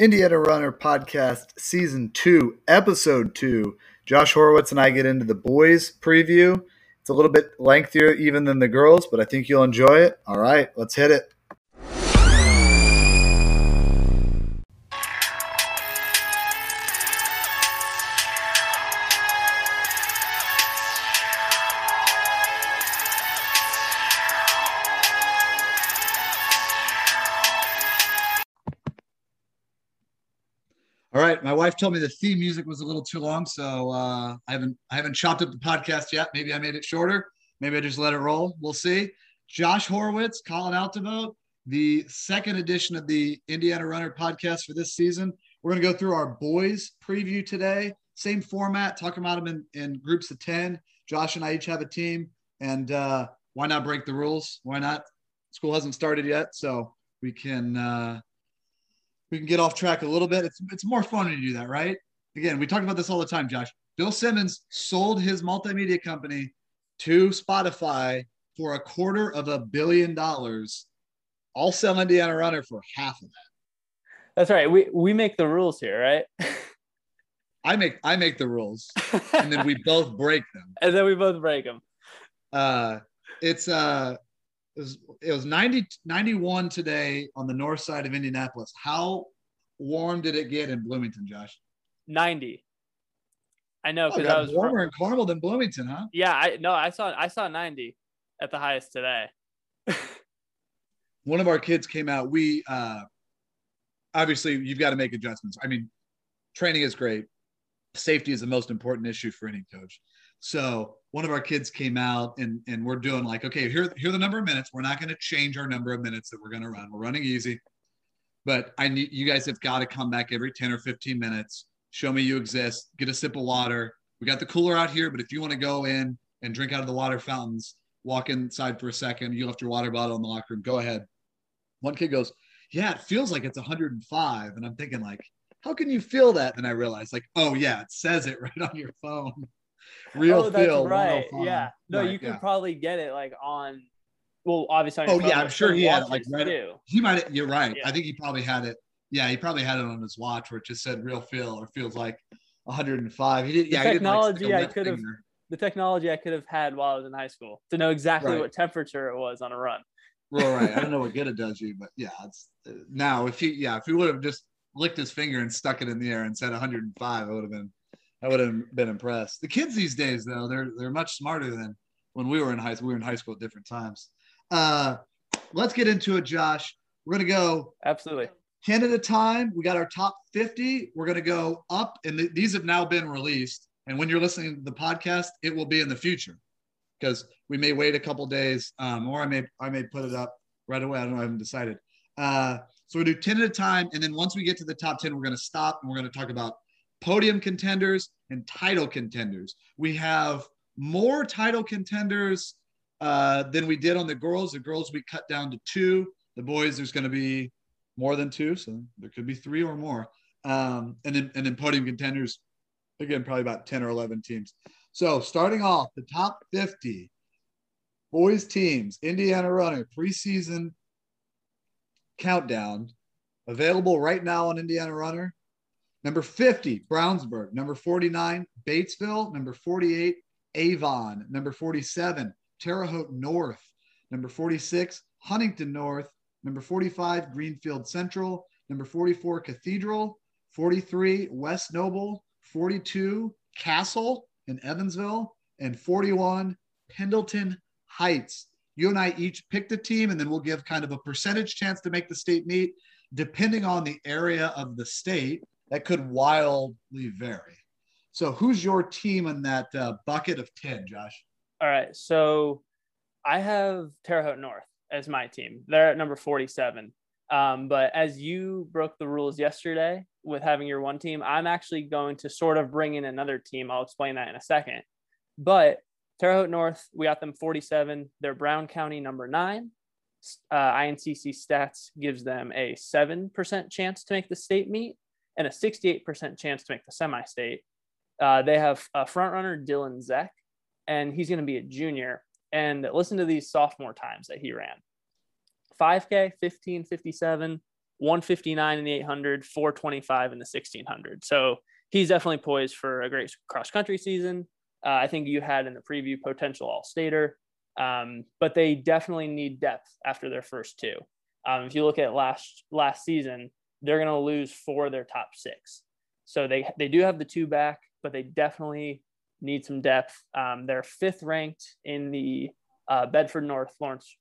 Indiana Runner Podcast, Season 2, Episode 2. Josh Horowitz and I get into the boys preview. It's a little bit lengthier even than the girls, but I think you'll enjoy it. All right, let's hit it. My wife told me the theme music was a little too long, so uh, I haven't I haven't chopped up the podcast yet. Maybe I made it shorter. Maybe I just let it roll. We'll see. Josh Horowitz, Colin Altevogt, the second edition of the Indiana Runner podcast for this season. We're going to go through our boys preview today. Same format, talking about them in, in groups of 10. Josh and I each have a team. And uh, why not break the rules? Why not? School hasn't started yet, so we can uh, we can get off track a little bit. It's it's more fun to do that, right? Again, we talk about this all the time, Josh. Bill Simmons sold his multimedia company to Spotify for a quarter of a billion dollars. I'll sell Indiana Runner for half of that. That's right. We we make the rules here, right? I make I make the rules, and then we both break them. And then we both break them. Uh, it's uh, it was, it was 90, 91 today on the north side of Indianapolis. How warm did it get in Bloomington, Josh? 90. I know because oh, I was warmer in Carmel than Bloomington, huh? Yeah, I no, I saw I saw 90 at the highest today. One of our kids came out. We uh obviously you've got to make adjustments. I mean, training is great. Safety is the most important issue for any coach. So one of our kids came out and and we're doing like, okay, here here are the number of minutes. We're not going to change our number of minutes that we're going to run. We're running easy, but I need you guys have got to come back every ten or fifteen minutes. Show me you exist. Get a sip of water. We got the cooler out here, but if you want to go in and drink out of the water fountains, walk inside for a second. You left your water bottle in the locker room. Go ahead. One kid goes, "Yeah, it feels like it's 105," and I'm thinking like, how can you feel that? And I realized like, oh yeah, it says it right on your phone real oh, feel. Right. Oh yeah. No, right, you can yeah. probably get it like on. Well, obviously. oh yeah, I'm sure he had it like right. Too. He might. You're right. Yeah. I think he probably had it. Yeah, he probably had it on his watch where it just said real feel or feels like 105. He did. Yeah. The technology like, I could have. The technology I could have had while I was in high school to know exactly right. what temperature it was on a run. Well, right. I don't know what good it does you, but yeah, it's uh, now if he yeah if he would have just licked his finger and stuck it in the air and said 105, it would have been I would have been impressed. The kids these days, though, they're they're much smarter than when we were in high school. We were in high school at different times. Uh, let's get into it, Josh. We're gonna go absolutely ten at a time. We got our top fifty. We're gonna go up, and th- these have now been released. And when you're listening to the podcast, it will be in the future because we may wait a couple days, um, or I may I may put it up right away. I don't know. I haven't decided. Uh, so we do ten at a time, and then once we get to the top ten, we're gonna stop and we're gonna talk about podium contenders and title contenders. We have more title contenders uh, than we did on the girls. The girls we cut down to two. The boys, there's going to be more than two, so there could be three or more. Um, and then and then podium contenders, again, probably about ten or eleven teams. So starting off the top fifty boys teams, Indiana Runner preseason countdown available right now on Indiana Runner. Number 50, Brownsburg. Number 49, Batesville. Number 48, Avon. Number 47, Terre Haute North. Number 46, Huntington North. Number 45, Greenfield Central. Number 44, Cathedral. 43, West Noble. 42, Castle in Evansville. And 41, Pendleton Heights. You and I each picked a team, and then we'll give kind of a percentage chance to make the state meet, depending on the area of the state that could wildly vary. So, who's your team in that uh, bucket of 10, Josh? All right. So, I have Terre Haute North as my team. They're at number 47. Um, but as you broke the rules yesterday with having your one team, I'm actually going to sort of bring in another team. I'll explain that in a second. But Terre Haute North, we got them 47. They're Brown County number nine. Uh, INCC stats gives them a 7% chance to make the state meet and a 68% chance to make the semi state. Uh, they have a front runner, Dylan Zeck, and he's going to be a junior. And listen to these sophomore times that he ran 5K, 15, 57, 159 in the 800, 425 in the 1600. So he's definitely poised for a great cross country season. Uh, I think you had in the preview potential all stater, um, but they definitely need depth after their first two. Um, if you look at last last season, they're going to lose four of their top six. So they they do have the two back, but they definitely need some depth. Um, they're fifth ranked in the uh, Bedford North Lawrence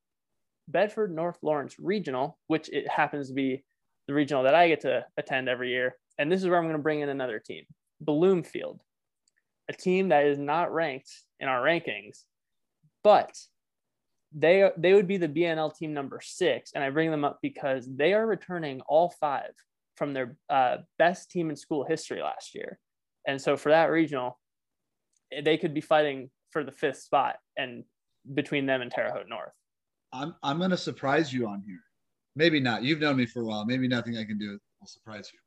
Bedford North Lawrence Regional, which it happens to be the regional that I get to attend every year. And this is where I'm going to bring in another team, Bloomfield, a team that is not ranked in our rankings, but they they would be the BNL team number six, and I bring them up because they are returning all five from their uh, best team in school history last year, and so for that regional, they could be fighting for the fifth spot, and between them and Terre Haute North. I'm I'm going to surprise you on here. Maybe not. You've known me for a while. Maybe nothing I can do will surprise you.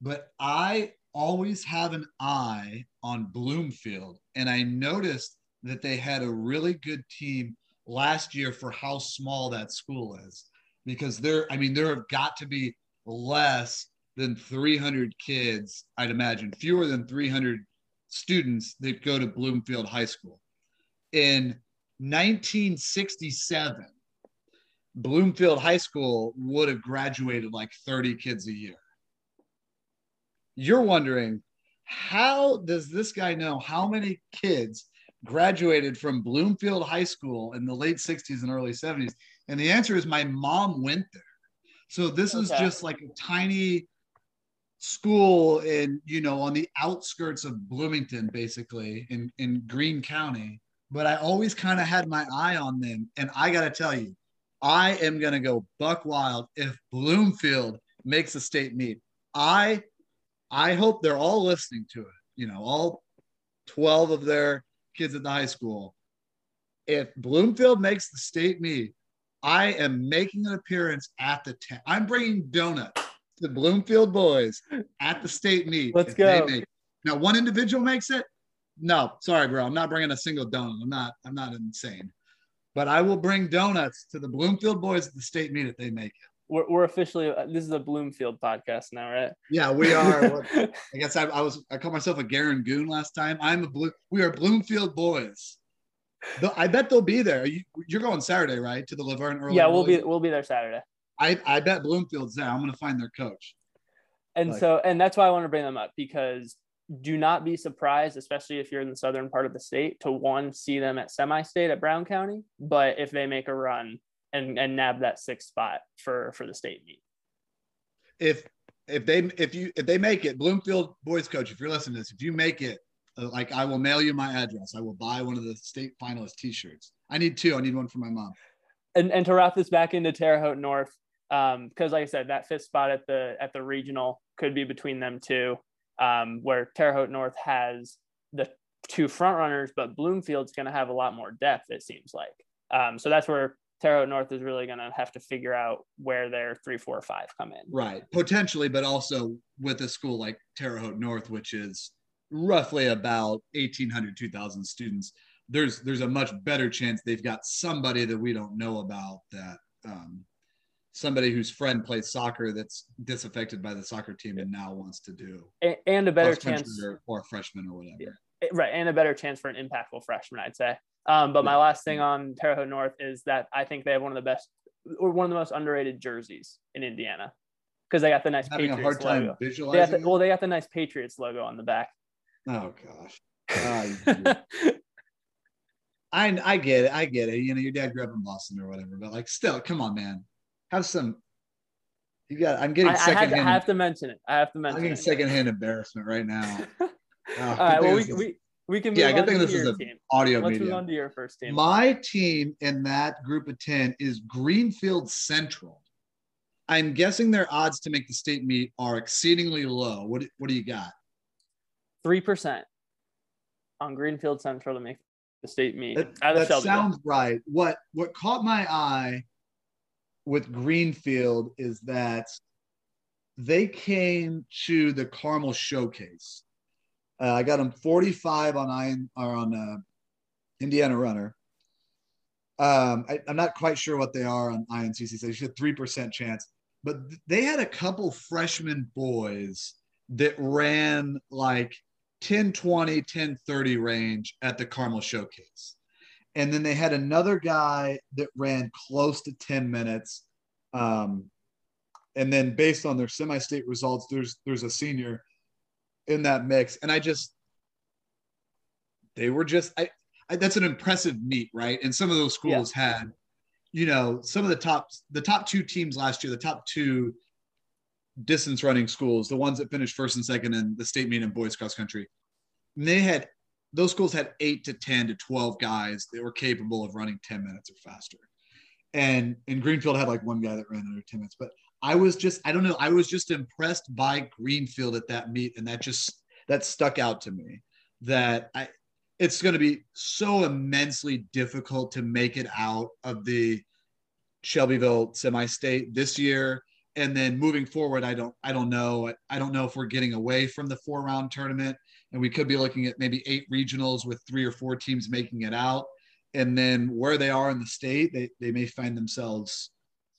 But I always have an eye on Bloomfield, and I noticed that they had a really good team last year for how small that school is. Because there, I mean, there have got to be less than 300 kids, I'd imagine, fewer than 300 students that go to Bloomfield High School. In 1967, Bloomfield High School would have graduated like 30 kids a year. You're wondering, how does this guy know how many kids graduated from Bloomfield High School in the late 60s and early 70s? And the answer is my mom went there. So this okay. is just like a tiny school in, you know, on the outskirts of Bloomington, basically in, in Greene County. But I always kind of had my eye on them. And I got to tell you, I am going to go buck wild if Bloomfield makes a state meet. I I hope they're all listening to it. You know, all 12 of their kids at the high school. If Bloomfield makes the state meet, I am making an appearance at the tent. I'm bringing donuts to Bloomfield boys at the state meet. Let's go. Now, one individual makes it. No, sorry, bro. I'm not bringing a single donut. I'm not. I'm not insane but I will bring donuts to the Bloomfield boys at the state meet if they make it. We're, we're officially uh, this is a Bloomfield podcast now, right? Yeah, we are. I guess I, I, was I called myself a Guerin Goon last time. I'm a blue. We are Bloomfield boys. I bet they'll be there. You, are going Saturday, right? To the LaVern early. Yeah, we'll be we'll be there Saturday. I I bet Bloomfield's there. I'm going to find their coach. And like, so and that's why I want to bring them up because do not be surprised, especially if you're in the southern part of the state, to one see them at semi-state at Brown County. But if they make a run and and nab that sixth spot for for the state meet, if if they if you if they make it, Bloomfield boys coach, if you're listening to this, if you make it, uh, like I will mail you my address. I will buy one of the state finalist T-shirts. I need two. I need one for my mom. And and to wrap this back into Terre Haute North, because um, like I said, that fifth spot at the at the regional could be between them two um, where Terre Haute North has the two front runners, but Bloomfield's going to have a lot more depth, it seems like. Um, so that's where Terre Haute North is really going to have to figure out where their three, four, five come in. Right. Potentially, but also with a school like Terre Haute North, which is roughly about 1,800, 2,000 students, there's there's a much better chance they've got somebody that we don't know about that um, somebody whose friend plays soccer that's disaffected by the soccer team and now wants to do and, a better chance or, or, a freshman or whatever. Yeah. Right, and a better chance for an impactful freshman, I'd say. Um, but my last thing on Terre Haute North is that I think they have one of the best or one of the most underrated jerseys in Indiana because they got the nice Having Patriots logo. They the, well, they got the nice Patriots logo on the back. Oh gosh. I I get it. I get it. You know, your dad grew up in Boston or whatever, but like, still, come on, man have some. You got. I'm getting I, secondhand. I have, I have to mention it. I have to mention. I'm getting it. secondhand embarrassment right now. Oh, All right. Well, we, we we can. yeah, good thing this is an audio Let's medium. move on to your first team. My team in that group of ten is Greenfield Central. I'm guessing their odds to make the state meet are exceedingly low. What what do you got? Three percent on Greenfield Central to make the state meet. That, that sounds right. What what caught my eye with Greenfield is that they came to the Carmel Showcase. Uh, I got them 45 on Iron or on uh, Indiana Runner. Um, I, am not quite sure what they are on INCC. So should three percent chance. but they had a couple freshman boys that ran like 10 20, 10 30 range at the Carmel Showcase. And then they had another guy that ran close to 10 minutes. Um, and then based on their semi-state results, there's there's a senior in that mix. And I just they were just I, I that's an impressive meet, right? And some of those schools yeah. had, you know, some of the top the top two teams last year, the top two distance running schools, the ones that finished first and second in the state meet in boys cross country, and they had those schools had eight to 10 to 12 guys that were capable of running 10 minutes or faster. And in Greenfield had like one guy that ran under 10 minutes. But I was just, I don't know, I was just impressed by Greenfield at that meet. And that just that stuck out to me that I it's going to be so immensely difficult to make it out of the Shelbyville semi-state this year and then moving forward i don't i don't know i don't know if we're getting away from the four round tournament and we could be looking at maybe eight regionals with three or four teams making it out and then where they are in the state they, they may find themselves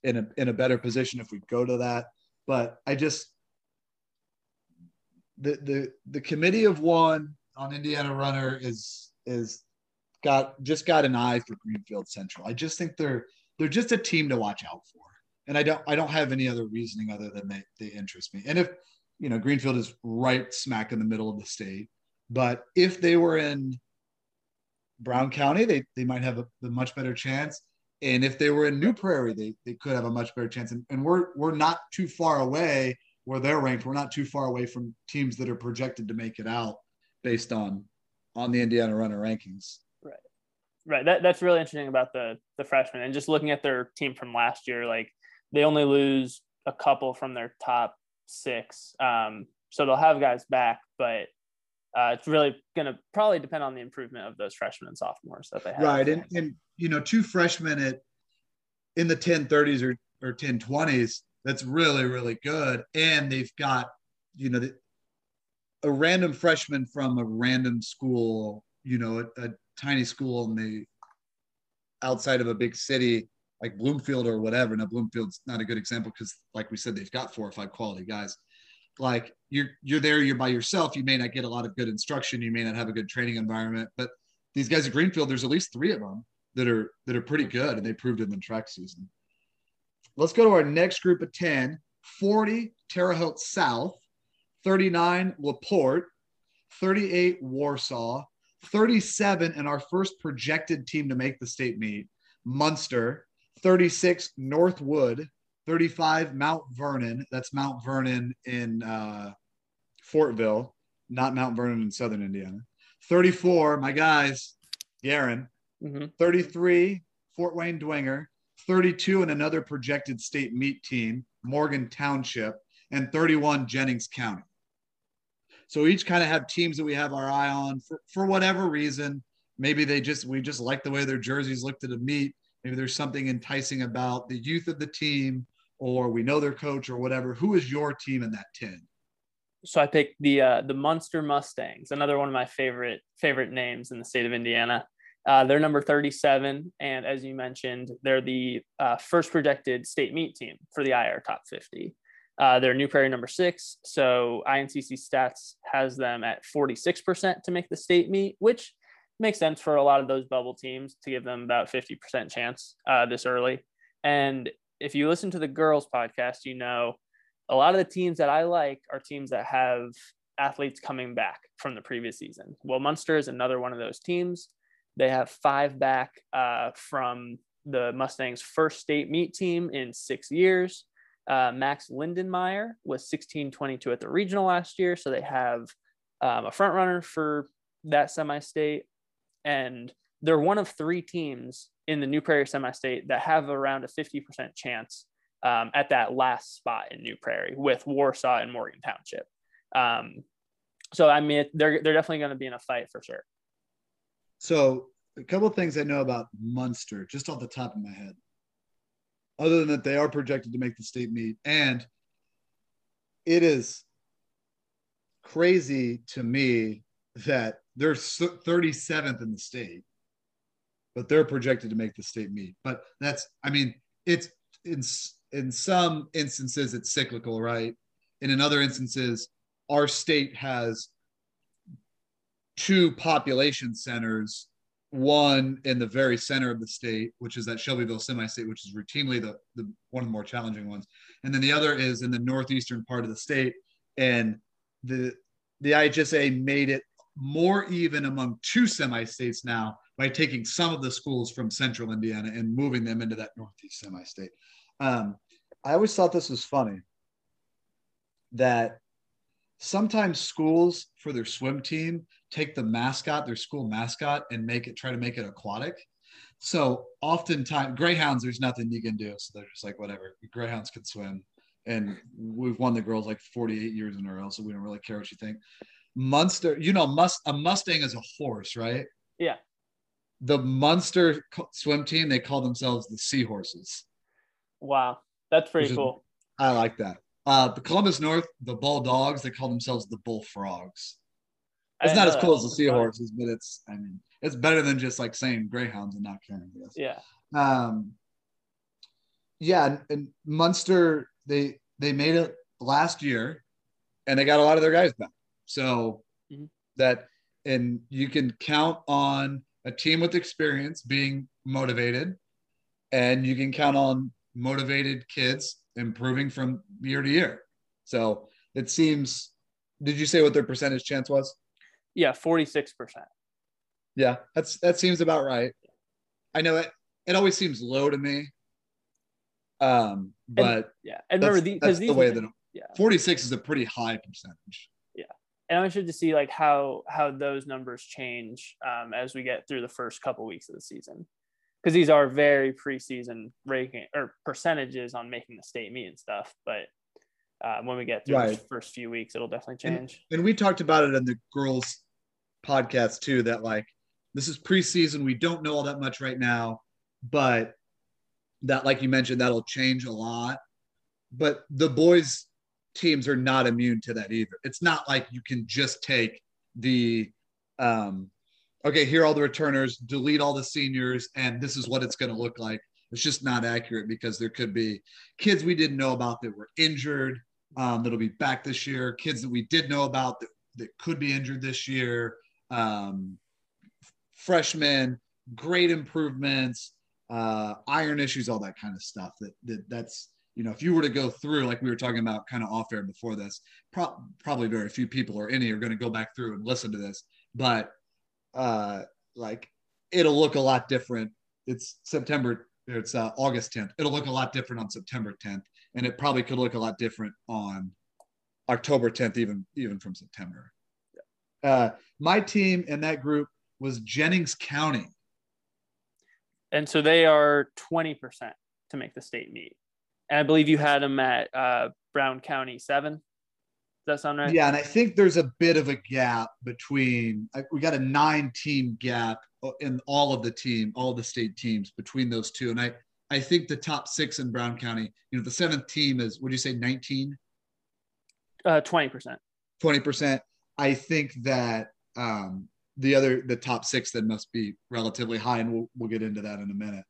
in a in a better position if we go to that but i just the the the committee of one on indiana runner is is got just got an eye for greenfield central i just think they're they're just a team to watch out for and I don't I don't have any other reasoning other than they they interest me. And if you know Greenfield is right smack in the middle of the state, but if they were in Brown County, they they might have a, a much better chance. And if they were in New Prairie, they, they could have a much better chance. And, and we're we're not too far away where they're ranked. We're not too far away from teams that are projected to make it out based on on the Indiana Runner rankings. Right, right. That that's really interesting about the the freshmen and just looking at their team from last year. Like they only lose a couple from their top six. Um, so they'll have guys back, but uh, it's really going to probably depend on the improvement of those freshmen and sophomores that they have. Right. And, and you know, two freshmen at in the 1030s or, or 1020s, that's really, really good. And they've got, you know, the, a random freshman from a random school, you know, a, a tiny school in the outside of a big city like Bloomfield or whatever. Now Bloomfield's not a good example because, like we said, they've got four or five quality guys. Like you're you're there, you're by yourself. You may not get a lot of good instruction. You may not have a good training environment. But these guys at Greenfield, there's at least three of them that are that are pretty good, and they proved it in the track season. Let's go to our next group of 10. 40 Terre Haute South, 39 LaPorte, 38 Warsaw, 37 and our first projected team to make the state meet, Munster, 36 Northwood, 35 Mount Vernon. That's Mount Vernon in uh, Fortville, not Mount Vernon in Southern Indiana. 34, my guys, Guerin. Mm-hmm. 33, Fort Wayne Dwenger. 32, and another projected state meet team, Morgan Township. And 31, Jennings County. So each kind of have teams that we have our eye on for, for whatever reason. Maybe they just, we just like the way their jerseys looked at a meet maybe there's something enticing about the youth of the team or we know their coach or whatever who is your team in that 10 so i picked the uh, the munster mustangs another one of my favorite favorite names in the state of indiana uh, they're number 37 and as you mentioned they're the uh, first projected state meet team for the ir top 50 uh, they're new prairie number six so incc stats has them at 46% to make the state meet which makes sense for a lot of those bubble teams to give them about 50% chance uh, this early. And if you listen to the girls podcast, you know a lot of the teams that I like are teams that have athletes coming back from the previous season. Well, Munster is another one of those teams. They have five back uh, from the Mustangs' first state meet team in six years. Uh, Max Lindenmeyer was 1622 at the regional last year. So they have um, a front runner for that semi state, and they're one of three teams in the New Prairie semi-state that have around a 50% chance um, at that last spot in New Prairie with Warsaw and Morgan Township. Um, so I mean, they're they're definitely going to be in a fight for sure. So a couple of things I know about Munster, just off the top of my head, other than that they are projected to make the state meet, and it is crazy to me that they're 37th in the state, but they're projected to make the state meet. But that's, I mean, it's it's in some instances it's cyclical, right? And in other instances, our state has two population centers one in the very center of the state, which is that Shelbyville semi-state, which is routinely the, the one of the more challenging ones, and then the other is in the northeastern part of the state, and the the IHSAA made it more even among two semi-states now by taking some of the schools from central Indiana and moving them into that northeast semi-state. Um, I always thought this was funny that sometimes schools for their swim team take the mascot, their school mascot, and make it try to make it aquatic. So oftentimes greyhounds, there's nothing you can do. So they're just like, whatever, greyhounds can swim. And we've won the girls like 48 years in a row, so we don't really care what you think. Munster, you know, must a Mustang is a horse, right? Yeah. The Munster swim team, they call themselves the Seahorses. Wow, that's pretty cool. Is, I like that. Uh, the Columbus North, the Bulldogs, they call themselves the Bullfrogs. It's not as cool as the seahorses, but it's I mean it's better than just like saying greyhounds and not caring. Yeah. Um. Yeah, and, and Munster they they made it last year, and they got a lot of their guys back. So mm-hmm. that and you can count on a team with experience being motivated, and you can count on motivated kids improving from year to year. So it seems. Did you say what their percentage chance was? Yeah, 46%. Yeah, that's that seems about right. I know it it always seems low to me. Um, but and, yeah, and remember the, that's the way that yeah. 46 is a pretty high percentage. Yeah. And I'm interested to see like how how those numbers change um, as we get through the first couple weeks of the season. Because these are very preseason ranking or percentages on making the state meet and stuff. But uh, when we get through right. the first few weeks, it'll definitely change. And, and, we talked about it in the girls podcast too, that like this is preseason. We don't know all that much right now, but that, like you mentioned, that'll change a lot. But the boys teams are not immune to that either. It's not like you can just take the, um, okay, here are all the returners, delete all the seniors, and this is what it's going to look like. It's just not accurate because there could be kids we didn't know about that were injured um, that'll be back this year, kids that we did know about that, that could be injured this year, um, freshmen, great improvements, uh, iron issues, all that kind of stuff. That, that that's you know, if you were to go through like we were talking about kind of off air before this, pro- probably very few people or any are going to go back through and listen to this, but uh, like it'll look a lot different. It's September, it's uh, August 10th. It'll look a lot different on September 10th and it probably could look a lot different on October 10th, even even from September. Uh, my team in that group was Jennings County, and so they are 20% to make the state meet. And I believe you had them at uh, Brown County seven. Does that sound right? Yeah, and I think there's a bit of a gap between we got a nine team gap in all of the team, all the state teams between those two, and I I think the top six in Brown County, you know, the seventh team is, would you say, 19? Uh, 20%. 20%. I think that um, the other, the top six then must be relatively high. And we'll, we'll get into that in a minute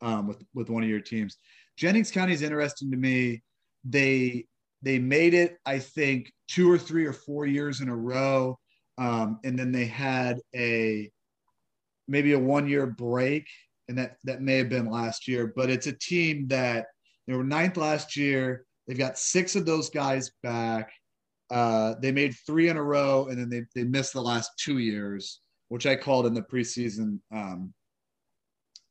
um, with, with one of your teams. Jennings County is interesting to me. They, they made it, I think, two or three or four years in a row. Um, and then they had a, maybe a one year break and that that may have been last year, but it's a team that they were ninth last year. They've got six of those guys back. Uh, they made three in a row, and then they they missed the last two years, which I called in the preseason um,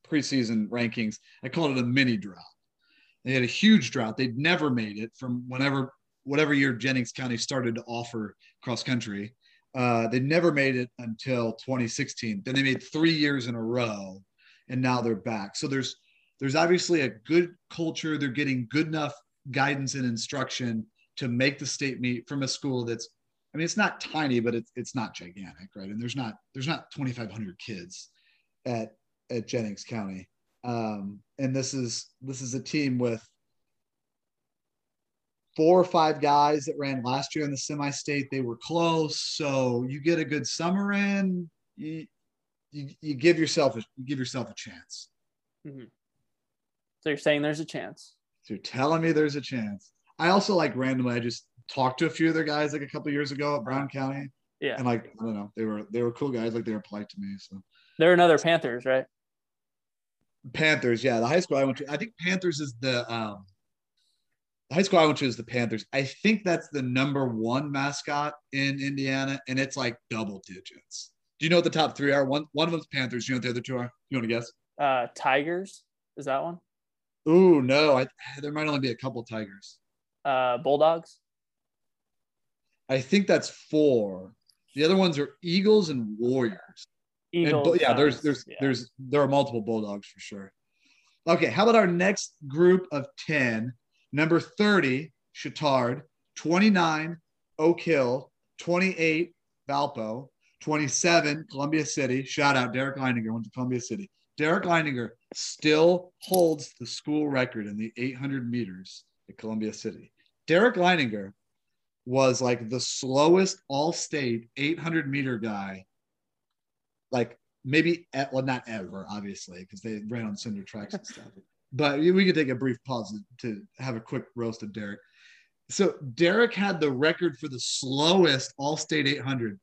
preseason rankings. I called it a mini drought. They had a huge drought. They'd never made it from whenever whatever year Jennings County started to offer cross country. Uh, they never made it until 2016. Then they made three years in a row and now they're back. So there's there's obviously a good culture. They're getting good enough guidance and instruction to make the state meet from a school that's I mean it's not tiny, but it's it's not gigantic, right? And there's not there's not 2,500 kids at at Jennings County. Um, and this is this is a team with four or five guys that ran last year in the semi-state. They were close, so you get a good summer in. You, you give yourself a you give yourself a chance. Mm-hmm. So you're saying there's a chance. So you're telling me there's a chance. I also like randomly. I just talked to a few of their guys like a couple years ago at Brown County, Yeah. and like I don't know, they were they were cool guys. Like they were polite to me. So They're another Panthers, right? Panthers, yeah, the high school I went to. I think Panthers is the um, the high school I went to is the Panthers. I think that's the number one mascot in Indiana, and it's like double digits. Do you know what the top three are? One one of them's Panthers. Do you know what the other two are? You want to guess? Uh, Tigers is that one? Ooh, no, I, there might only be a couple Tigers. Uh, Bulldogs. I think that's four. The other ones are Eagles and Warriors. Eagles. bu- yeah, there's there's Yeah. there's there are multiple Bulldogs for sure. Okay, how about our next group of 10? Number 30, Chatard, 29, Oak Hill, 28, Valpo, 27, Columbia City. Shout out Derek Leininger went to Columbia City. Derek Leininger still holds the school record in the 800 meters at Columbia City. Derek Leininger was like the slowest all-state 800 meter guy like maybe e- well not ever obviously because they ran on cinder tracks and stuff but we could take a brief pause to have a quick roast of derek so derek had the record for the slowest all-state 800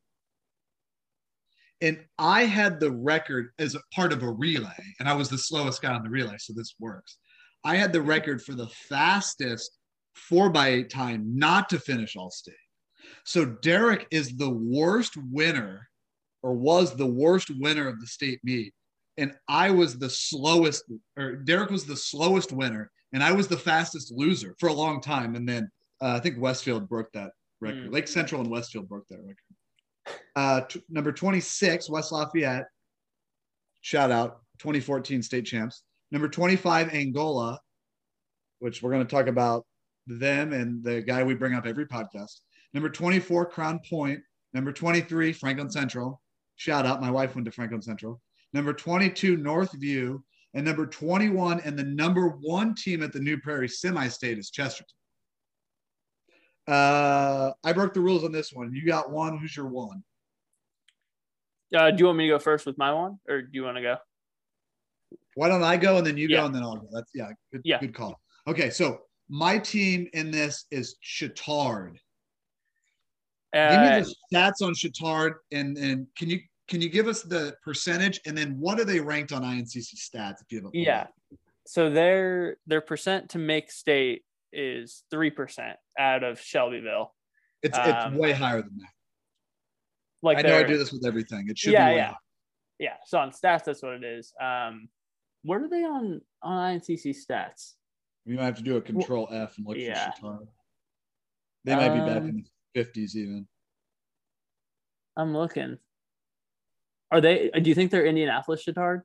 and i had the record as a part of a relay and i was the slowest guy on the relay so this works i had the record for the fastest four by eight time not to finish all state so derek is the worst winner or was the worst winner of the state meet. And I was the slowest, or Derek was the slowest winner, and I was the fastest loser for a long time. And then uh, I think Westfield broke that record. Mm. Lake Central and Westfield broke that record. Uh, t- number 26, West Lafayette. Shout out 2014 state champs. Number 25, Angola, which we're going to talk about them and the guy we bring up every podcast. Number 24, Crown Point. Number 23, Franklin Central. Shout out. My wife went to Franklin Central. Number 22, Northview. And number 21, and the number one team at the New Prairie semi state is Chesterton. Uh, I broke the rules on this one. You got one. Who's your one? Uh, do you want me to go first with my one, or do you want to go? Why don't I go and then you Yeah. go and then I'll go? That's yeah, good, Yeah. good call. Okay, so my team in this is Chatard. Give Uh, me the stats on Chatard and and can you can you give us the percentage and then what are they ranked on INCC stats if you have a yeah. So their their percent to make state is three percent out of Shelbyville. It's Um, it's way higher than that. Like I know I do this with everything. It should Yeah, be way yeah. higher. Yeah. So on stats, that's what it is. Um, what are they on on INCC stats? We might have to do a control F and look yeah. for Chatard. They might be back Um, in the fifties even. I'm looking. Are they? Do you think they're Indianapolis Chatard?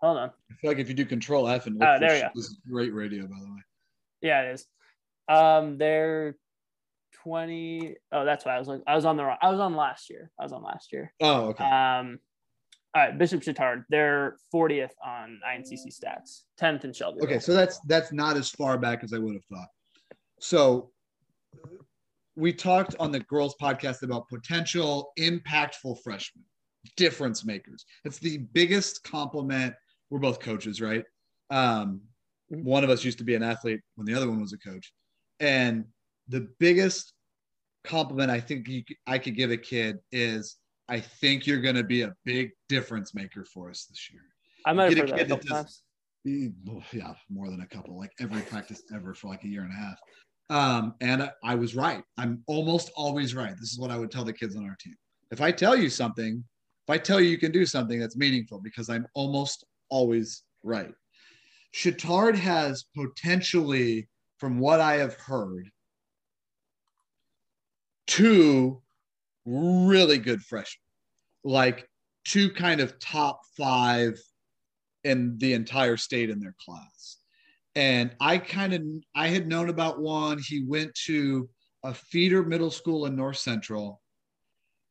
Hold on. I feel like if you do control F and look Oh, for there we go. this is great radio by the way. Yeah, it is. Um, they're twenty. Oh, that's why I was like, I was on the wrong. I was on last year. I was on last year. Oh, okay. Um, all right, Bishop Chatard. They're 40th on INCC stats, 10th in Shelby. Okay, so that's that's not as far back as I would have thought. So we talked on the girls podcast about potential impactful freshmen, difference makers. It's the biggest compliment. We're both coaches, right? Um, Mhm. one of us used to be an athlete when the other one was a coach, and the biggest compliment I think you, I could give a kid is I think you're going to be a big difference maker for us this year. I might have get a heard that a couple does- times. yeah, more than a couple, like every practice ever for like a year and a half. Um, and I, I was right. I'm almost always right. This is what I would tell the kids on our team. If I tell you something, if I tell you you can do something that's meaningful, because I'm almost always right. Chatard has potentially, from what I have heard, two really good freshmen, like two kind of top five in the entire state in their class. And I kind of I had known about one. He went to a feeder middle school in North Central.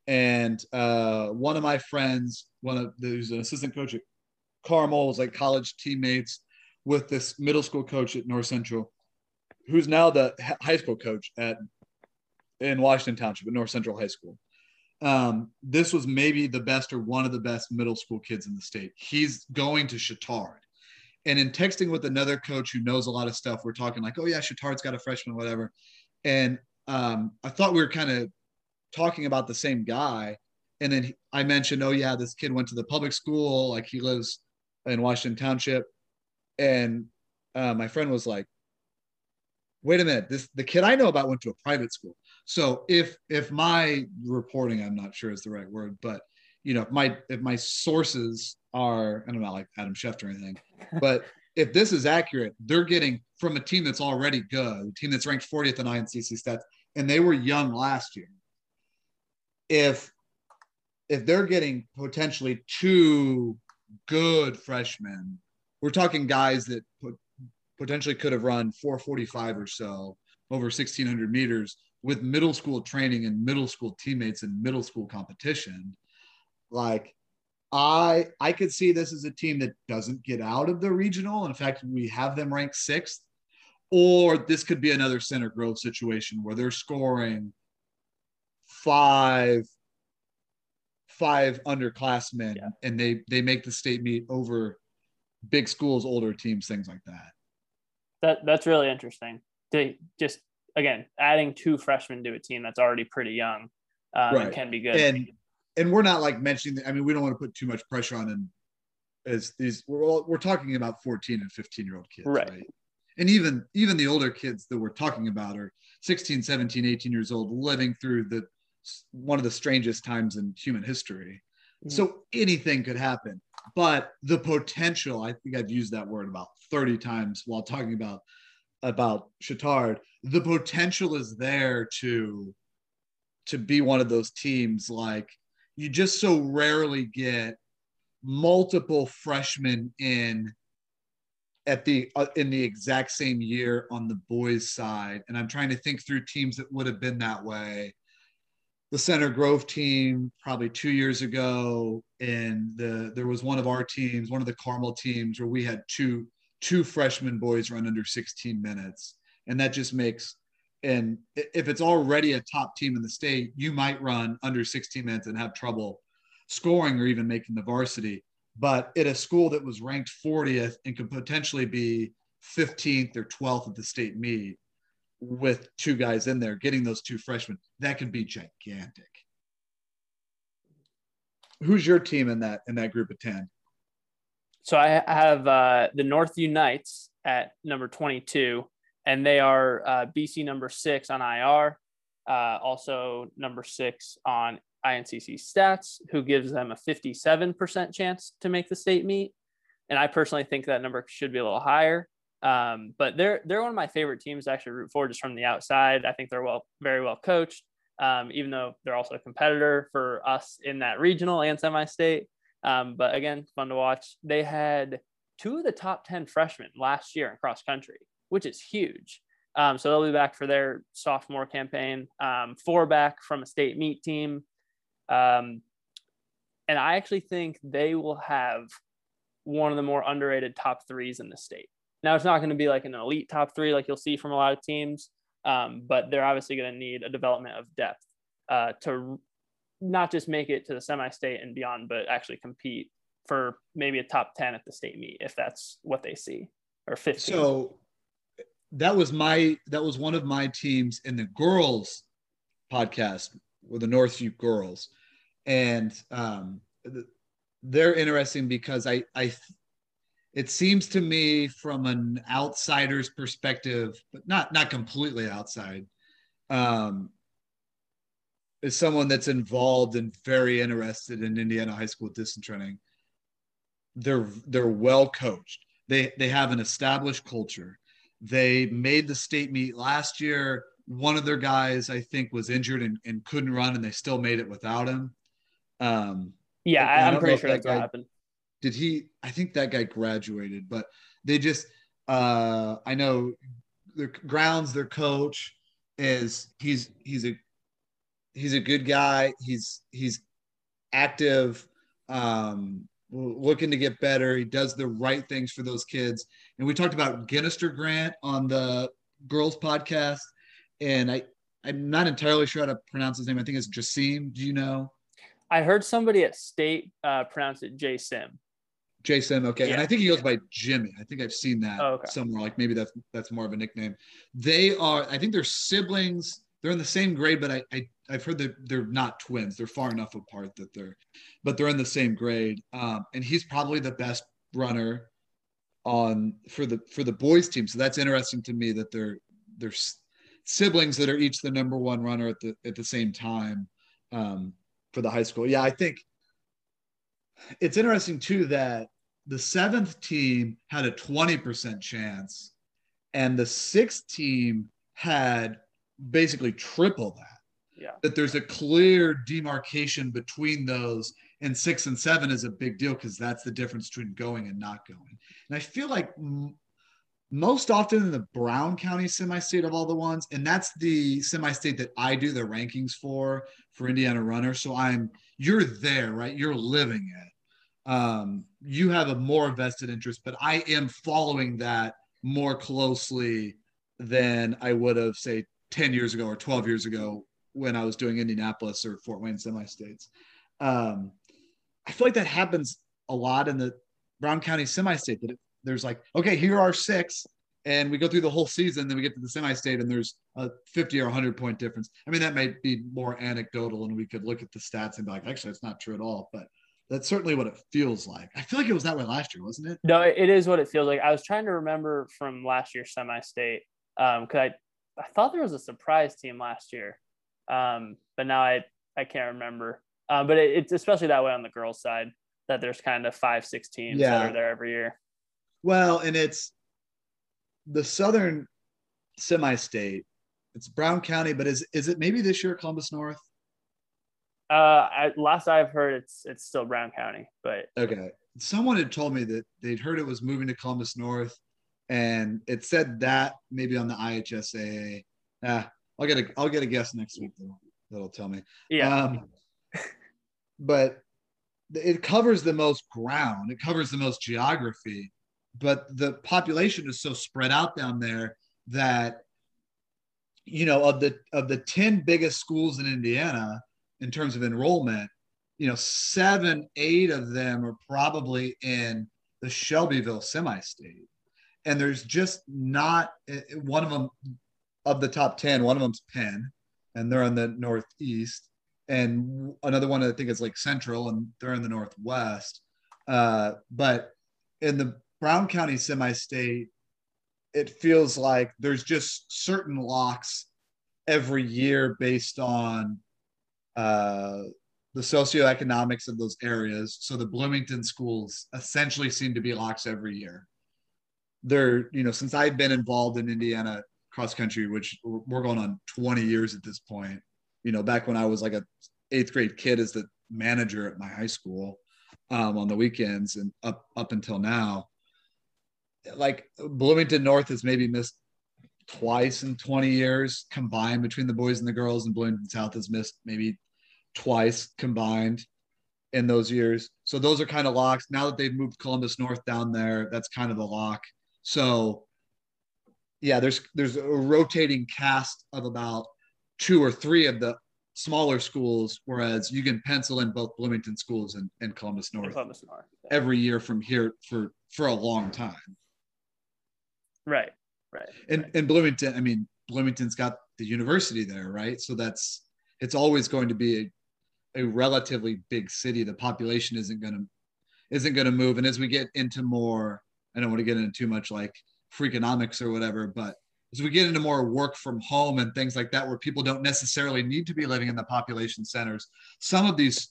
And uh, one of my friends, one of who's an assistant coach at Carmel, was like college teammates with this middle school coach at North Central, who's now the high school coach at in Washington Township at North Central High School. Um, this was maybe the best or one of the best middle school kids in the state. He's going to Chatard. And in texting with another coach who knows a lot of stuff, we're talking like, oh yeah, Chatard's got a freshman, whatever. And um, I thought we were kind of talking about the same guy. And then I mentioned, oh yeah, this kid went to the public school, like he lives in Washington Township. And uh, my friend was like, wait a minute, this the kid I know about went to a private school. So if if my reporting, I'm not sure is the right word, but you know, if my if my sources are, and I'm not like Adam Schefter or anything, but if this is accurate, they're getting from a team that's already good, a team that's ranked 40th in INCC stats, and they were young last year. If if they're getting potentially two good freshmen, we're talking guys that potentially could have run 445 or so over 1600 meters with middle school training and middle school teammates and middle school competition. Like i i could see this as a team that doesn't get out of the regional. In fact we have them ranked sixth. Or this could be another center grove situation where they're scoring five five underclassmen yeah. and they they make the state meet over big schools older teams things like that that that's really interesting. To just again adding two freshmen to a team that's already pretty young um, right. can be good. And and we're not like mentioning. I mean, we don't want to put too much pressure on them as these. We're all, we're talking about 14 and 15 year old kids, right. right? And even even the older kids that we're talking about are 16, 17, 18 years old, living through the one of the strangest times in human history. Mm-hmm. So anything could happen. But the potential, I think I've used that word about 30 times while talking about about Chatard. The potential is there to to be one of those teams like you just so rarely get multiple freshmen in at the uh, in the exact same year on the boys side and i'm trying to think through teams that would have been that way the center grove team probably two years ago and the there was one of our teams one of the carmel teams where we had two two freshman boys run under 16 minutes. And that just makes, and if it's already a top team in the state, you might run under 16 minutes and have trouble scoring or even making the varsity. But at a school that was ranked 40th and could potentially be 15th or 12th at the state meet with two guys in there, getting those two freshmen, that could be gigantic. Who's your team in that in that group of 10? So I have uh, the Northview Knights at number 22, and they are uh, BC number six on IR, uh, also number six on INCC stats, who gives them a 57% chance to make the state meet. And I personally think that number should be a little higher. Um, but they're they're one of my favorite teams to actually root for just from the outside. I think they're well very well coached, um, even though they're also a competitor for us in that regional and semi-state. Um, but again, fun to watch. They had two of the top 10 freshmen last year in cross country, which is huge. Um, so they'll be back for their sophomore campaign, um, four back from a state meet team. Um, and I actually think they will have one of the more underrated top threes in the state. Now, it's not going to be like an elite top three like you'll see from a lot of teams, um, but they're obviously going to need a development of depth uh, to not just make it to the semi-state and beyond, but actually compete for maybe a top 10 at the state meet if that's what they see or 15. So that was my that was one of my teams in the girls podcast with the Northview girls. And um, they're interesting because I I it seems to me from an outsider's perspective, but not not completely outside, um, is someone that's involved and very interested in Indiana high school distance running. They're they're well coached. They they have an established culture. They made the state meet last year. One of their guys, I think, was injured and, and couldn't run, and they still made it without him. Um, yeah, I, I'm pretty sure that that's what happened. Did he? I think that guy graduated, but they just. Uh, I know their grounds, their coach is he's he's a he's a good guy. He's he's active, um, looking to get better. He does the right things for those kids. And we talked about Ginnister Grant on the girls podcast, and I I'm not entirely sure how to pronounce his name. I think it's Jasim. Do you know? I heard somebody at state uh, pronounce it J Sim. Jason, okay, Yeah. and I think he goes by Jimmy. I think I've seen that Oh, okay. somewhere. Like maybe that's that's more of a nickname. They are. I think they're siblings. They're in the same grade, but I, I I've heard that they're not twins. They're far enough apart that they're, but they're in the same grade. Um, and he's probably the best runner on for the for the boys team. So that's interesting to me that they're they're siblings that are each the number one runner at the at the same time um, for the high school. Yeah, I think it's interesting too that the seventh team had a 20% chance and the sixth team had basically triple that. Yeah. that there's a clear demarcation between those and six and seven is a big deal because that's the difference between going and not going. And i feel like m- most often in the brown county semi-state of all the ones and that's the semi-state that i do the rankings for for indiana runner. So i'm you're there right? You're living it um, you have a more vested interest, but I am following that more closely than I would have, say, 10 years ago or 12 years ago when I was doing Indianapolis or Fort Wayne semi states. Um, I feel like that happens a lot in the Brown County semi state that it, there's like, okay, here are six. And we go through the whole season, then we get to the semi state, and there's a 50 or 100 point difference. I mean, that might be more anecdotal, and we could look at the stats and be like, actually, it's not true at all. But that's certainly what it feels like. I feel like it was that way last year, wasn't it? No, it is what it feels like. I was trying to remember from last year's semi-state um, because I I thought there was a surprise team last year, um, but now I I can't remember. Um, but it, it's especially that way on the girls' side that there's kind of five six teams Yeah. that are there every year. Well, and it's the southern semi-state. It's Brown County, but is is it maybe this year Columbus North? Uh, I, last I've heard, it's it's still Brown County, but Okay. Someone had told me that they'd heard it was moving to Columbus North, and it said that maybe on the IHSAA. Ah, I'll get a I'll get a guess next week that'll, that'll tell me. yeah, Um, but it covers the most ground. It covers the most geography, but the population is so spread out down there that you know of the of the 10 biggest schools in Indiana in terms of enrollment, you know, seven, eight of them are probably in the Shelbyville semi-state. And there's just not eh, one of them of the top 10, one of them's Penn, and they're in the northeast. And another one I think is like Central, and they're in the northwest. Uh, but in the Brown County semi-state, it feels like there's just certain locks every year based on uh, the socioeconomics of those areas. So the Bloomington schools essentially seem to be locks every year. They're, you know, since I've been involved in Indiana cross country, which we're going on 20 years at this point, you know, back when I was like a eighth grade kid as the manager at my high school um, on the weekends and up up until now, like Bloomington North has maybe missed twice in 20 years combined between the boys and the girls, and Bloomington South has missed maybe twice combined in those years. So those are kind of locks. Now that they've moved Columbus North down there, that's kind of the lock. So yeah, there's there's a rotating cast of about two or three of the smaller schools, whereas you can pencil in both Bloomington schools and, and Columbus North Columbus North. Yeah. every year from here for for a long time. Right, right. And right. and Bloomington, I mean, Bloomington's got the university there, right? So that's it's always going to be a, a relatively big city. The population isn't going to isn't going to move. And as we get into more, I don't want to get into too much like freakonomics or whatever, but as we get into more work from home and things like that, where people don't necessarily need to be living in the population centers, some of these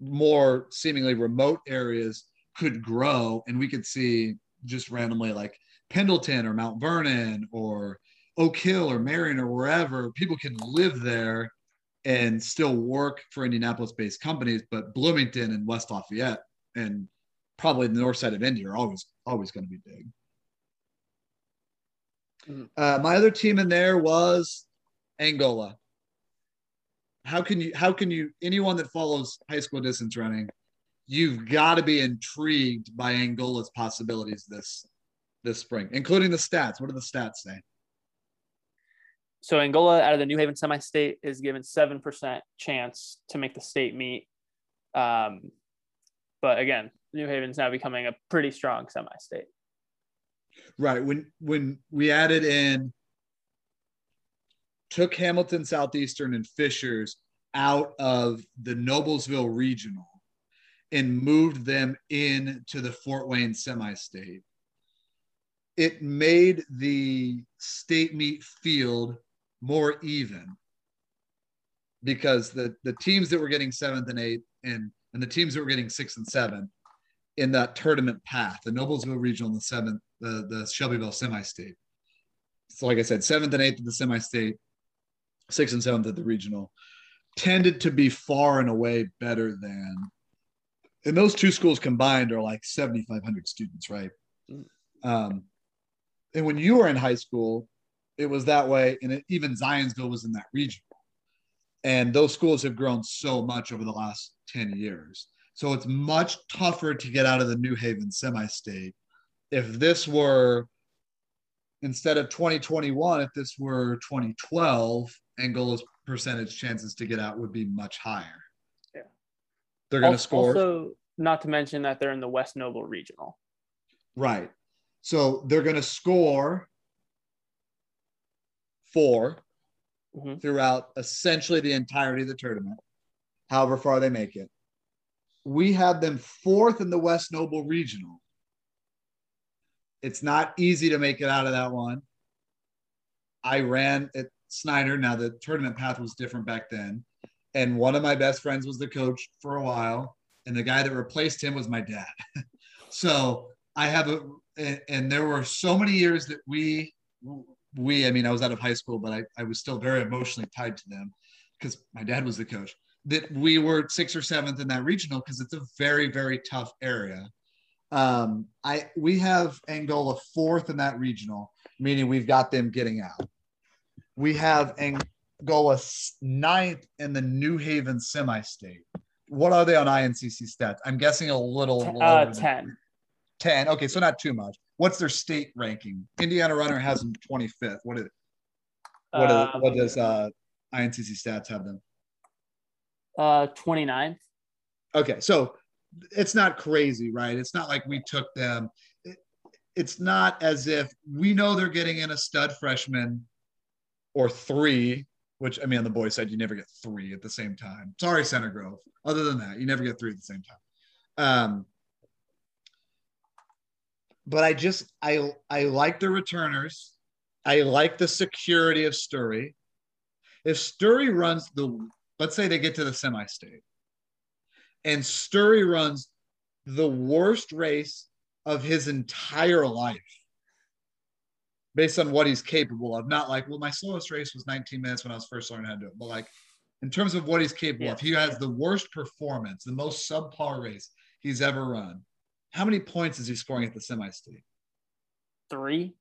more seemingly remote areas could grow, and we could see just randomly like Pendleton or Mount Vernon or Oak Hill or Marion or wherever people can live there and still work for Indianapolis based companies, but Bloomington and West Lafayette and probably the north side of Indy are always always going to be big. Mhm. Uh, my other team in there was Angola. How can you how can you anyone that follows high school distance running, you've got to be intrigued by Angola's possibilities this this spring, including the stats. What do the stats say? So Angola out of the New Haven semi-state is given seven percent chance to make the state meet. Um, but again, New Haven's now becoming a pretty strong semi-state. Right. When when we added in took Hamilton Southeastern and Fishers out of the Noblesville regional and moved them into the Fort Wayne semi-state. It made the state meet field more even because the the teams that were getting seventh and eighth and and the teams that were getting six and seven in that tournament path, the Noblesville regional and the seventh, the the Shelbyville semi-state. So like I said, seventh and eighth of the semi-state, sixth and seventh at the regional, tended to be far and away better than. And those two schools combined are like 7,500 students, right? Um, and when you were in high school, it was that way, and it, even Zionsville was in that region. And those schools have grown so much over the last 10 years. So it's much tougher to get out of the New Haven semi state. If this were instead of 2021, if this were 2012, Angola's percentage chances to get out would be much higher. Yeah. They're going to score. Also, not to mention that they're in the West Noble Regional. Right. So they're going to score four Mhm. throughout essentially the entirety of the tournament, however far they make it. We have them fourth in the West Noble Regional. It's not easy to make it out of that one. I ran at Snyder. Now the tournament path was different back then. And one of my best friends was the coach for a while. And the guy that replaced him was my dad. so I have a, and, and there were so many years that we, we, I mean, I was out of high school, but I, I was still very emotionally tied to them because my dad was the coach. That we were sixth or seventh in that regional because it's a very, very tough area. Um, I we have Angola fourth in that regional, meaning we've got them getting out. We have Angola ninth in the New Haven semi-state. What are they on INCC stats? I'm guessing a little uh, than 10. 10. Okay, so not too much. What's their state ranking? Indiana Runner has them 25th. What is what, is, Um, what does uh, INCC stats have them? Uh, 29th. Okay, so it's not crazy, right? It's not like we took them. It- it's not as if we know they're getting in a stud freshman or three, which I mean, on the boys' side, you never get three at the same time. Sorry, Center Grove. Other than that, you never get three at the same time. Um, but I just I I like the returners. I like the security of Sturry. If Sturry runs the, let's say they get to the semi-state, and Sturry runs the worst race of his entire life based on what he's capable of. Not like, well, my slowest race was 19 minutes when I was first learning how to do it, but like in terms of what he's capable of, he has the worst performance, the most subpar race he's ever run. How many points is he scoring at the semi state? Three.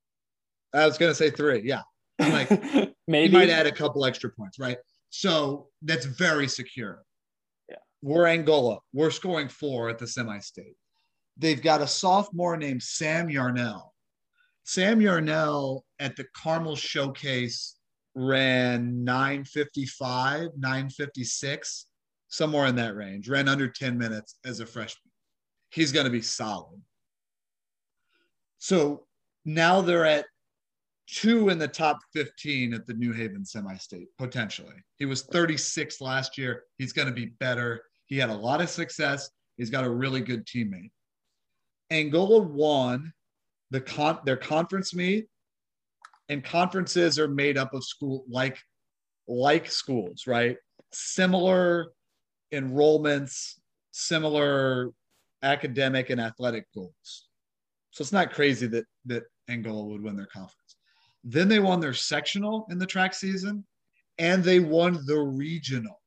I was going to say three. Yeah. Like, Maybe. he might add a couple extra points, right? So that's very secure. Yeah. We're Angola. We're scoring four at the semi-state. They've got a sophomore named Sam Yarnell. Sam Yarnell at the Carmel Showcase ran 955, 956, somewhere in that range. Ran under 10 minutes as a freshman. He's going to be solid. So now they're at two in the top 15 at the New Haven semi state, potentially. He was 36 last year. He's going to be better. He had a lot of success. He's got a really good teammate. Angola won the con- their conference meet, and conferences are made up of school like like schools, right? Similar enrollments, similar academic and athletic goals. So it's not crazy that that Angola would win their conference. Then they won their sectional in the track season, and they won the regional.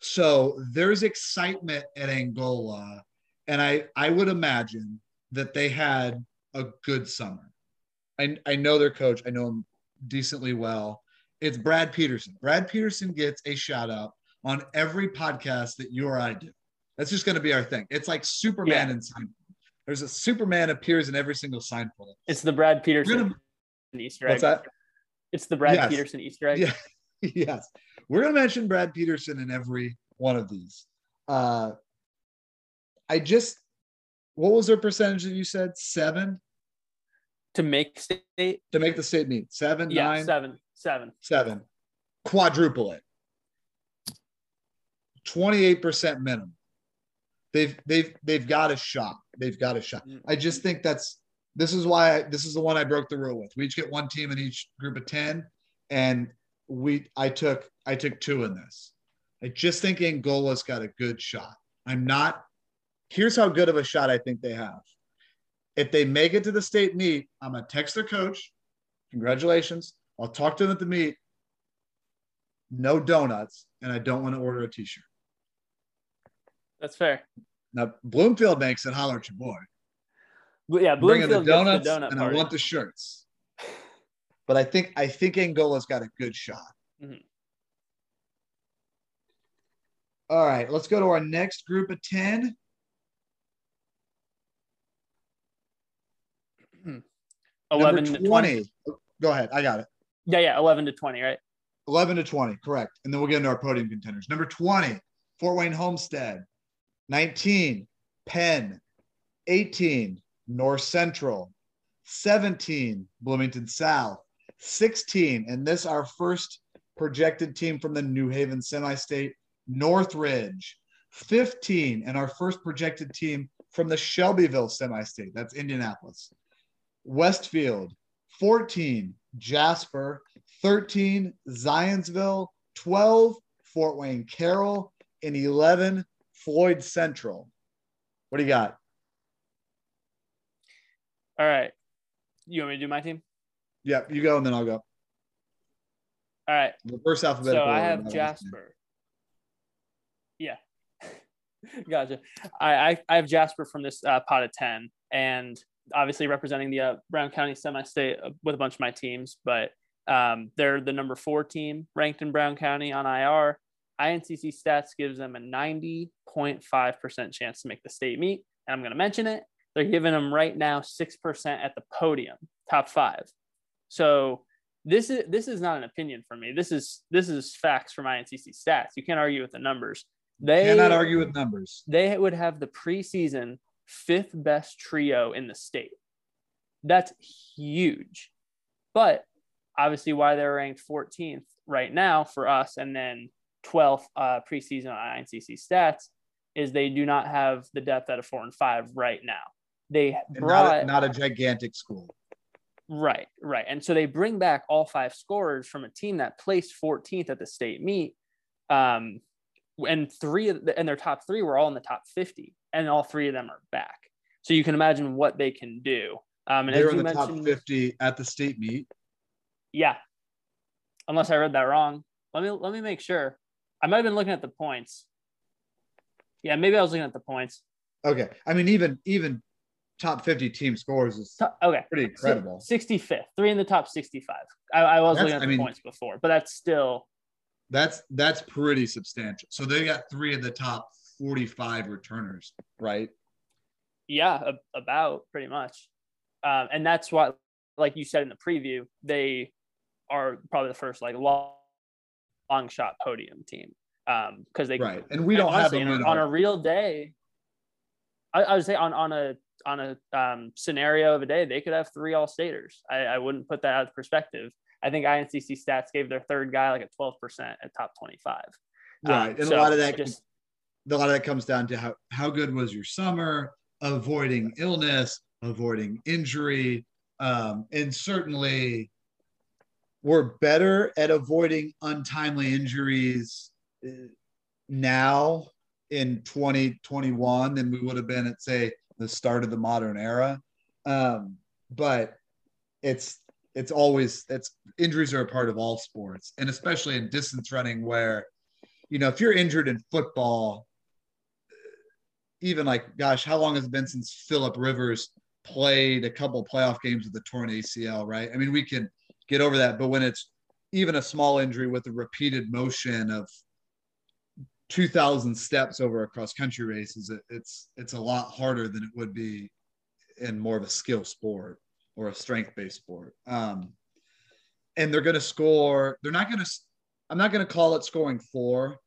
So there's excitement at Angola, and I I would imagine that they had a good summer. I I know their coach. I know him decently well. It's Brad Peterson. Brad Peterson gets a shout out on every podcast that you or I do. That's just going to be our thing. It's like Superman Yeah. and Seinfeld. There's a Superman appears in every single Seinfeld. It's the Brad Peterson gonna- Easter egg. What's that? It's the Brad Yes. Peterson Easter egg. Yeah. yes. We're going to mention Brad Peterson in every one of these. Uh, I just, what was their percentage that you said? Seven to make state to make the state meet. Seven, yeah, nine, seven, seven. seven. Quadruple it. 28% minimum. They've they've they've got a shot. They've got a shot. Mm. I just think that's this is why I, this is the one I broke the rule with. We each get one team in each group of 10 and we I took I took two in this. I just think Angola's got a good shot. I'm not here's how good of a shot I think they have. If they make it to the state meet, I'm gonna text their coach. Congratulations. I'll talk to them at the meet. No donuts, and I don't want to order a t-shirt. That's fair. Now Bloomfield makes it holler at your boy. But yeah, bringing the Bloomfield donuts the donut and party. I want the shirts. But I think I think Angola's got a good shot. Mhm. All right, let's go to our next group of 10. Eleven Number to 20. Go ahead. I got it. Yeah, yeah, eleven to twenty, right? 11 to 20, correct. And then we'll get into our podium contenders. Number 20, Fort Wayne Homestead. 19, Penn. 18, North Central. 17, Bloomington South. 16, and this our first projected team from the New Haven semi-state, Northridge. 15, and our first projected team from the Shelbyville semi-state. That's Indianapolis. Westfield. 14, Jasper. 13, Zionsville, 12, Fort Wayne Carroll, and 11, Floyd Central. What do you got? All right. You want me to do my team? Yep, you go and then I'll go. All right. The first alphabetical. So I have Jasper. Yeah. gotcha. I, I I have Jasper from this uh, pot of ten, and obviously representing the uh, Brown County semi-state uh, with a bunch of my teams, but um, they're the number four team ranked in Brown County on IR. INCC stats gives them a 90.5% chance to make the state meet. And I'm going to mention it. They're giving them right now 6% at the podium, top five. So this is this is not an opinion from me. This is this is facts from INCC stats. You can't argue with the numbers. They Cannot argue with numbers. they would have the preseason fifth best trio in the state. That's huge. But obviously, why they're ranked 14th right now for us and then 12th uh, preseason on INCC stats is they do not have the depth at a four and five right now. They brought not, a, not a gigantic school. Right, right. And so they bring back all five scorers from a team that placed 14th at the state meet. Um, and three of the, and their top three were all in the top 50, and all three of them are back. So you can imagine what they can do. Um, and They're as in the top mentioned, 50 at the state meet. yeah. Unless I read that wrong. Let me let me make sure. I might have been looking at the points. Yeah, maybe I was looking at the points. Okay. I mean, even even top 50 team scores is So- okay. pretty incredible. 65th, three in the top 65. I, I was That's- looking at I the mean- points before, but that's still That's that's pretty substantial. So they got three of the top 45 returners, right? Yeah, about pretty much. Um, and that's what, like you said in the preview, they are probably the first like long, long shot podium team um, because they Right. And we don't have honestly, them in a- on a real day. I, I would say on on a on a um, scenario of a day, they could have three all staters. I, I wouldn't put that out of perspective. I think INCC stats gave their third guy like a twelve percent at top twenty five. right. and so a lot of that just a lot of that comes down to how how good was your summer, avoiding illness, avoiding injury, um, and certainly we're better at avoiding untimely injuries uh, now in 2021 than we would have been at say the start of the modern era. Um, but it's it's always it's injuries are a part of all sports, and especially in distance running where you know if you're injured in football even like gosh how long has it been since philip rivers played a couple playoff games with a torn acl right i mean we can get over that but when it's even a small injury with a repeated motion of 2000 steps over a cross country race is it, it's it's a lot harder than it would be in more of a skill sport or a strength based sport um and they're going to score they're not going to i'm not going to call it scoring four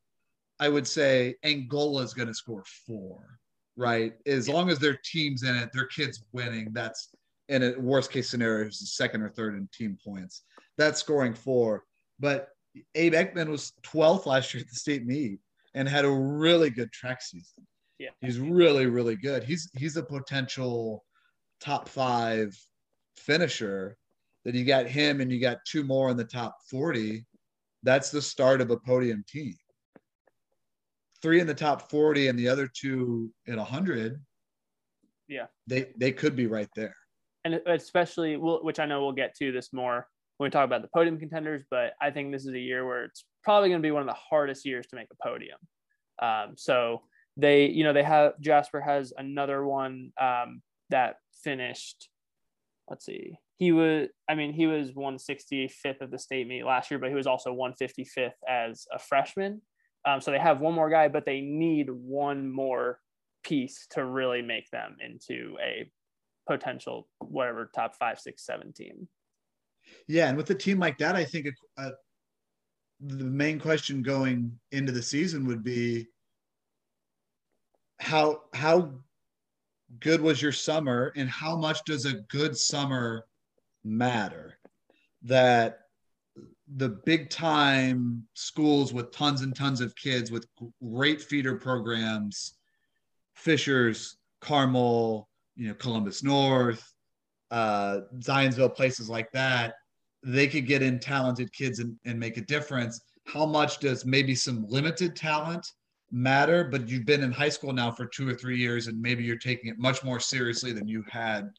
I would say Angola is going to score four. right? As long as their team's in it, their kids winning, that's in a worst case scenario is the second or third in team points. That's scoring four. But Abe Ekman was 12th last year at the state meet and had a really good track season. Yeah. He's really, really good. He's he's a potential top five finisher. That you got him and you got two more in the top 40. That's the start of a podium team. Three in the top 40 and the other two at 100. Yeah. They they could be right there. And especially, which I know we'll get to this more when we talk about the podium contenders, but I think this is a year where it's probably going to be one of the hardest years to make a podium. Um, so they, you know, they have Jasper has another one um, that finished. Let's see, he was, I mean, he was 165th of the state meet last year, but he was also 155th as a freshman. Um, so they have one more guy, but they need one more piece to really make them into a potential whatever top five, six, seven team. Yeah, and with a team like that, I think uh, the main question going into the season would be how how good was your summer, and how much does a good summer matter? That the big time schools with tons and tons of kids with great feeder programs, Fishers, Carmel, you know, Columbus North, uh, Zionsville, places like that, they could get in talented kids and, and make a difference. How much does maybe some limited talent matter? But you've been in high school now for two or three years, and maybe you're taking it much more seriously than you had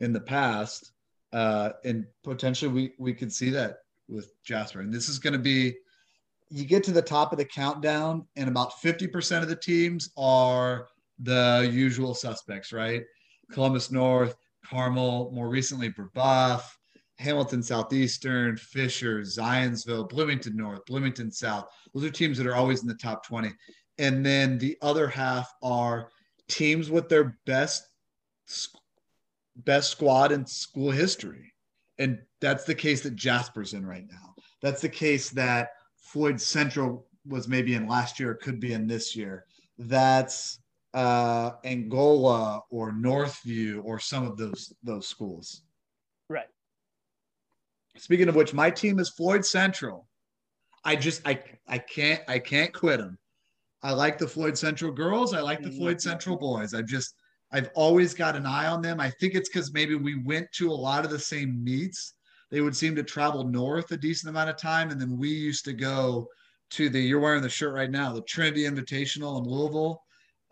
in the past. Uh, and potentially we, we could see that with Jasper. And this is going to be, you get to the top of the countdown, and about 50% of the teams are the usual suspects, right? Columbus North, Carmel, more recently Brebeuf, Hamilton Southeastern, Fisher, Zionsville, Bloomington North, Bloomington South. Those are teams that are always in the top 20. And then the other half are teams with their best best squad in school history. And that's the case that Jasper's in right now. That's the case that Floyd Central was maybe in last year, could be in this year. That's uh, Angola or Northview or some of those those schools. Right. Speaking of which, my team is Floyd Central. I just I I can't I can't quit them. I like the Floyd Central girls. I like the Floyd Central boys. I've just I've always got an eye on them. I think it's because maybe we went to a lot of the same meets. They would seem to travel north a decent amount of time, and then we used to go to the. You're wearing the shirt right now, the Trinity Invitational in Louisville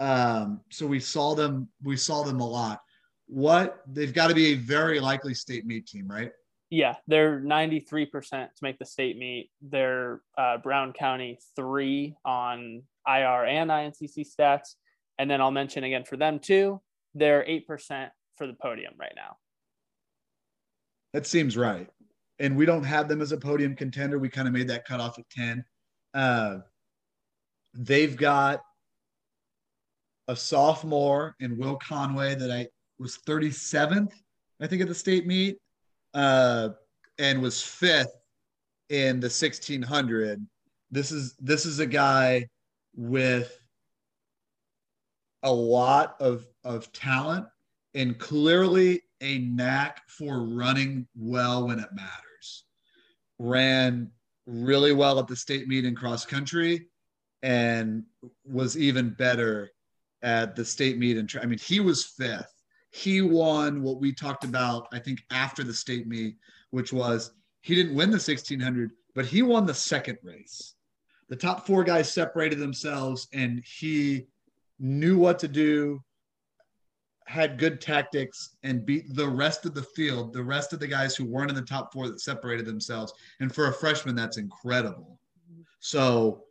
um, so we saw them, we saw them a lot. What they've got to be a very likely state meet team, right? Yeah, they're 93% to make the state meet. They're uh, Brown County three on IR and INCC stats. And then I'll mention again for them too, they're 8% for the podium right now. That seems right. And we don't have them as a podium contender. We kind of made that cutoff at 10. Uh, they've got a sophomore in Will Conway that I was 37th, I think, at the state meet, uh, and was fifth in the 1600. This is this is a guy with a lot of of talent and clearly a knack for running well when it matters. Ran really well at the state meet in cross country and was even better at the state meet and I mean he was fifth. He won what we talked about I think after the state meet, which was he didn't win the 1600, but he won the second race. The top four guys separated themselves and he knew what to do, had good tactics, and beat the rest of the field, the rest of the guys who weren't in the top four that separated themselves. And for a freshman, that's incredible. So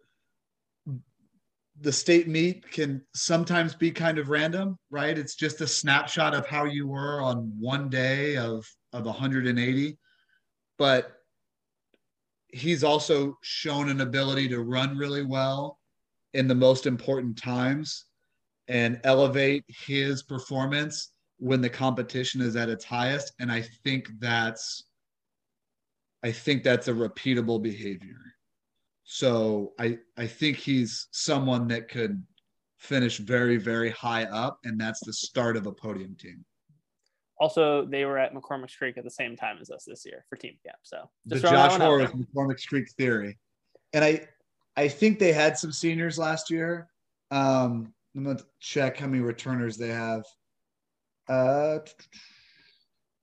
the state meet can sometimes be kind of random, right? It's just a snapshot of how you were on one day of of 180. But he's also shown an ability to run really well in the most important times and elevate his performance when the competition is at its highest and i think that's i think that's a repeatable behavior so I I think he's someone that could finish very, very high up, and that's the start of a podium team. Also, they were at McCormick's Creek at the same time as us this year for team camp. So the Josh Horowitz McCormick's Creek theory, and I, I think they had some seniors last year. Um, I'm gonna check how many returners they have. Uh,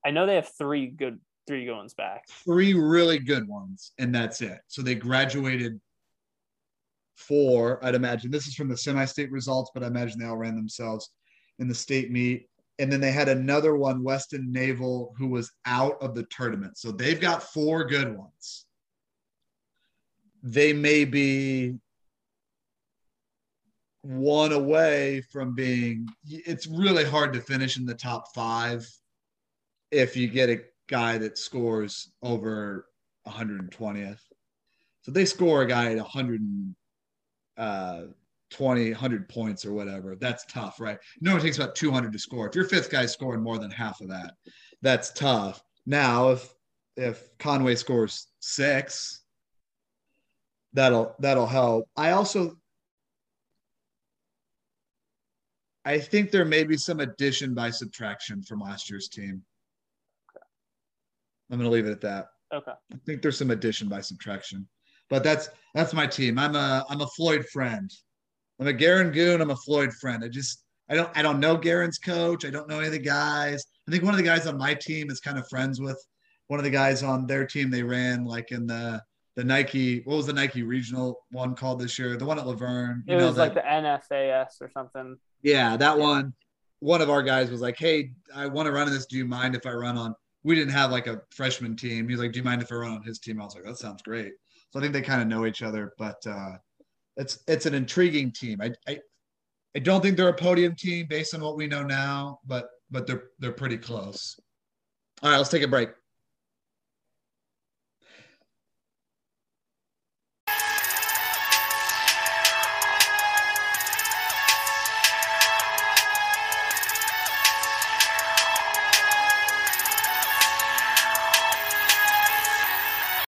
I know they have three good three good ones back. Three really good ones, and that's it. So they graduated four, I'd imagine. This is from the semi-state results, but I imagine they all ran themselves in the state meet. And then they had another one, Weston Naval, who was out of the tournament. So they've got four good ones. They may be one away from being it's really hard to finish in the top five if you get a guy that scores over 120th. So they score a guy at 100 uh, 20, 100 points or whatever. That's tough, right? No one takes about 200 to score. If your fifth guy's scoring more than half of that, that's tough. Now, if if Conway scores six, that'll that'll help. I also I think there may be some addition by subtraction from last year's team. I'm going to leave it at that. Okay. I think there's some addition by subtraction, but that's that's my team. I'm a I'm a Floyd friend. I'm a Guerin Goon. I'm a Floyd friend. I just I don't I don't know Guerin's coach. I don't know any of the guys. I think one of the guys on my team is kind of friends with one of the guys on their team. They ran like in the the Nike. What was the Nike regional one called this year? The one at LaVern. It was like the NFAS or something. Yeah, that one. One of our guys was like, "Hey, I want to run in this. Do you mind if I run on?" We didn't have like a freshman team. He's like, "Do you mind if I run on his team?" I was like, "That sounds great." So I think they kind of know each other, but uh, it's it's an intriguing team. I, I I don't think they're a podium team based on what we know now, but but they're they're pretty close. All right, let's take a break.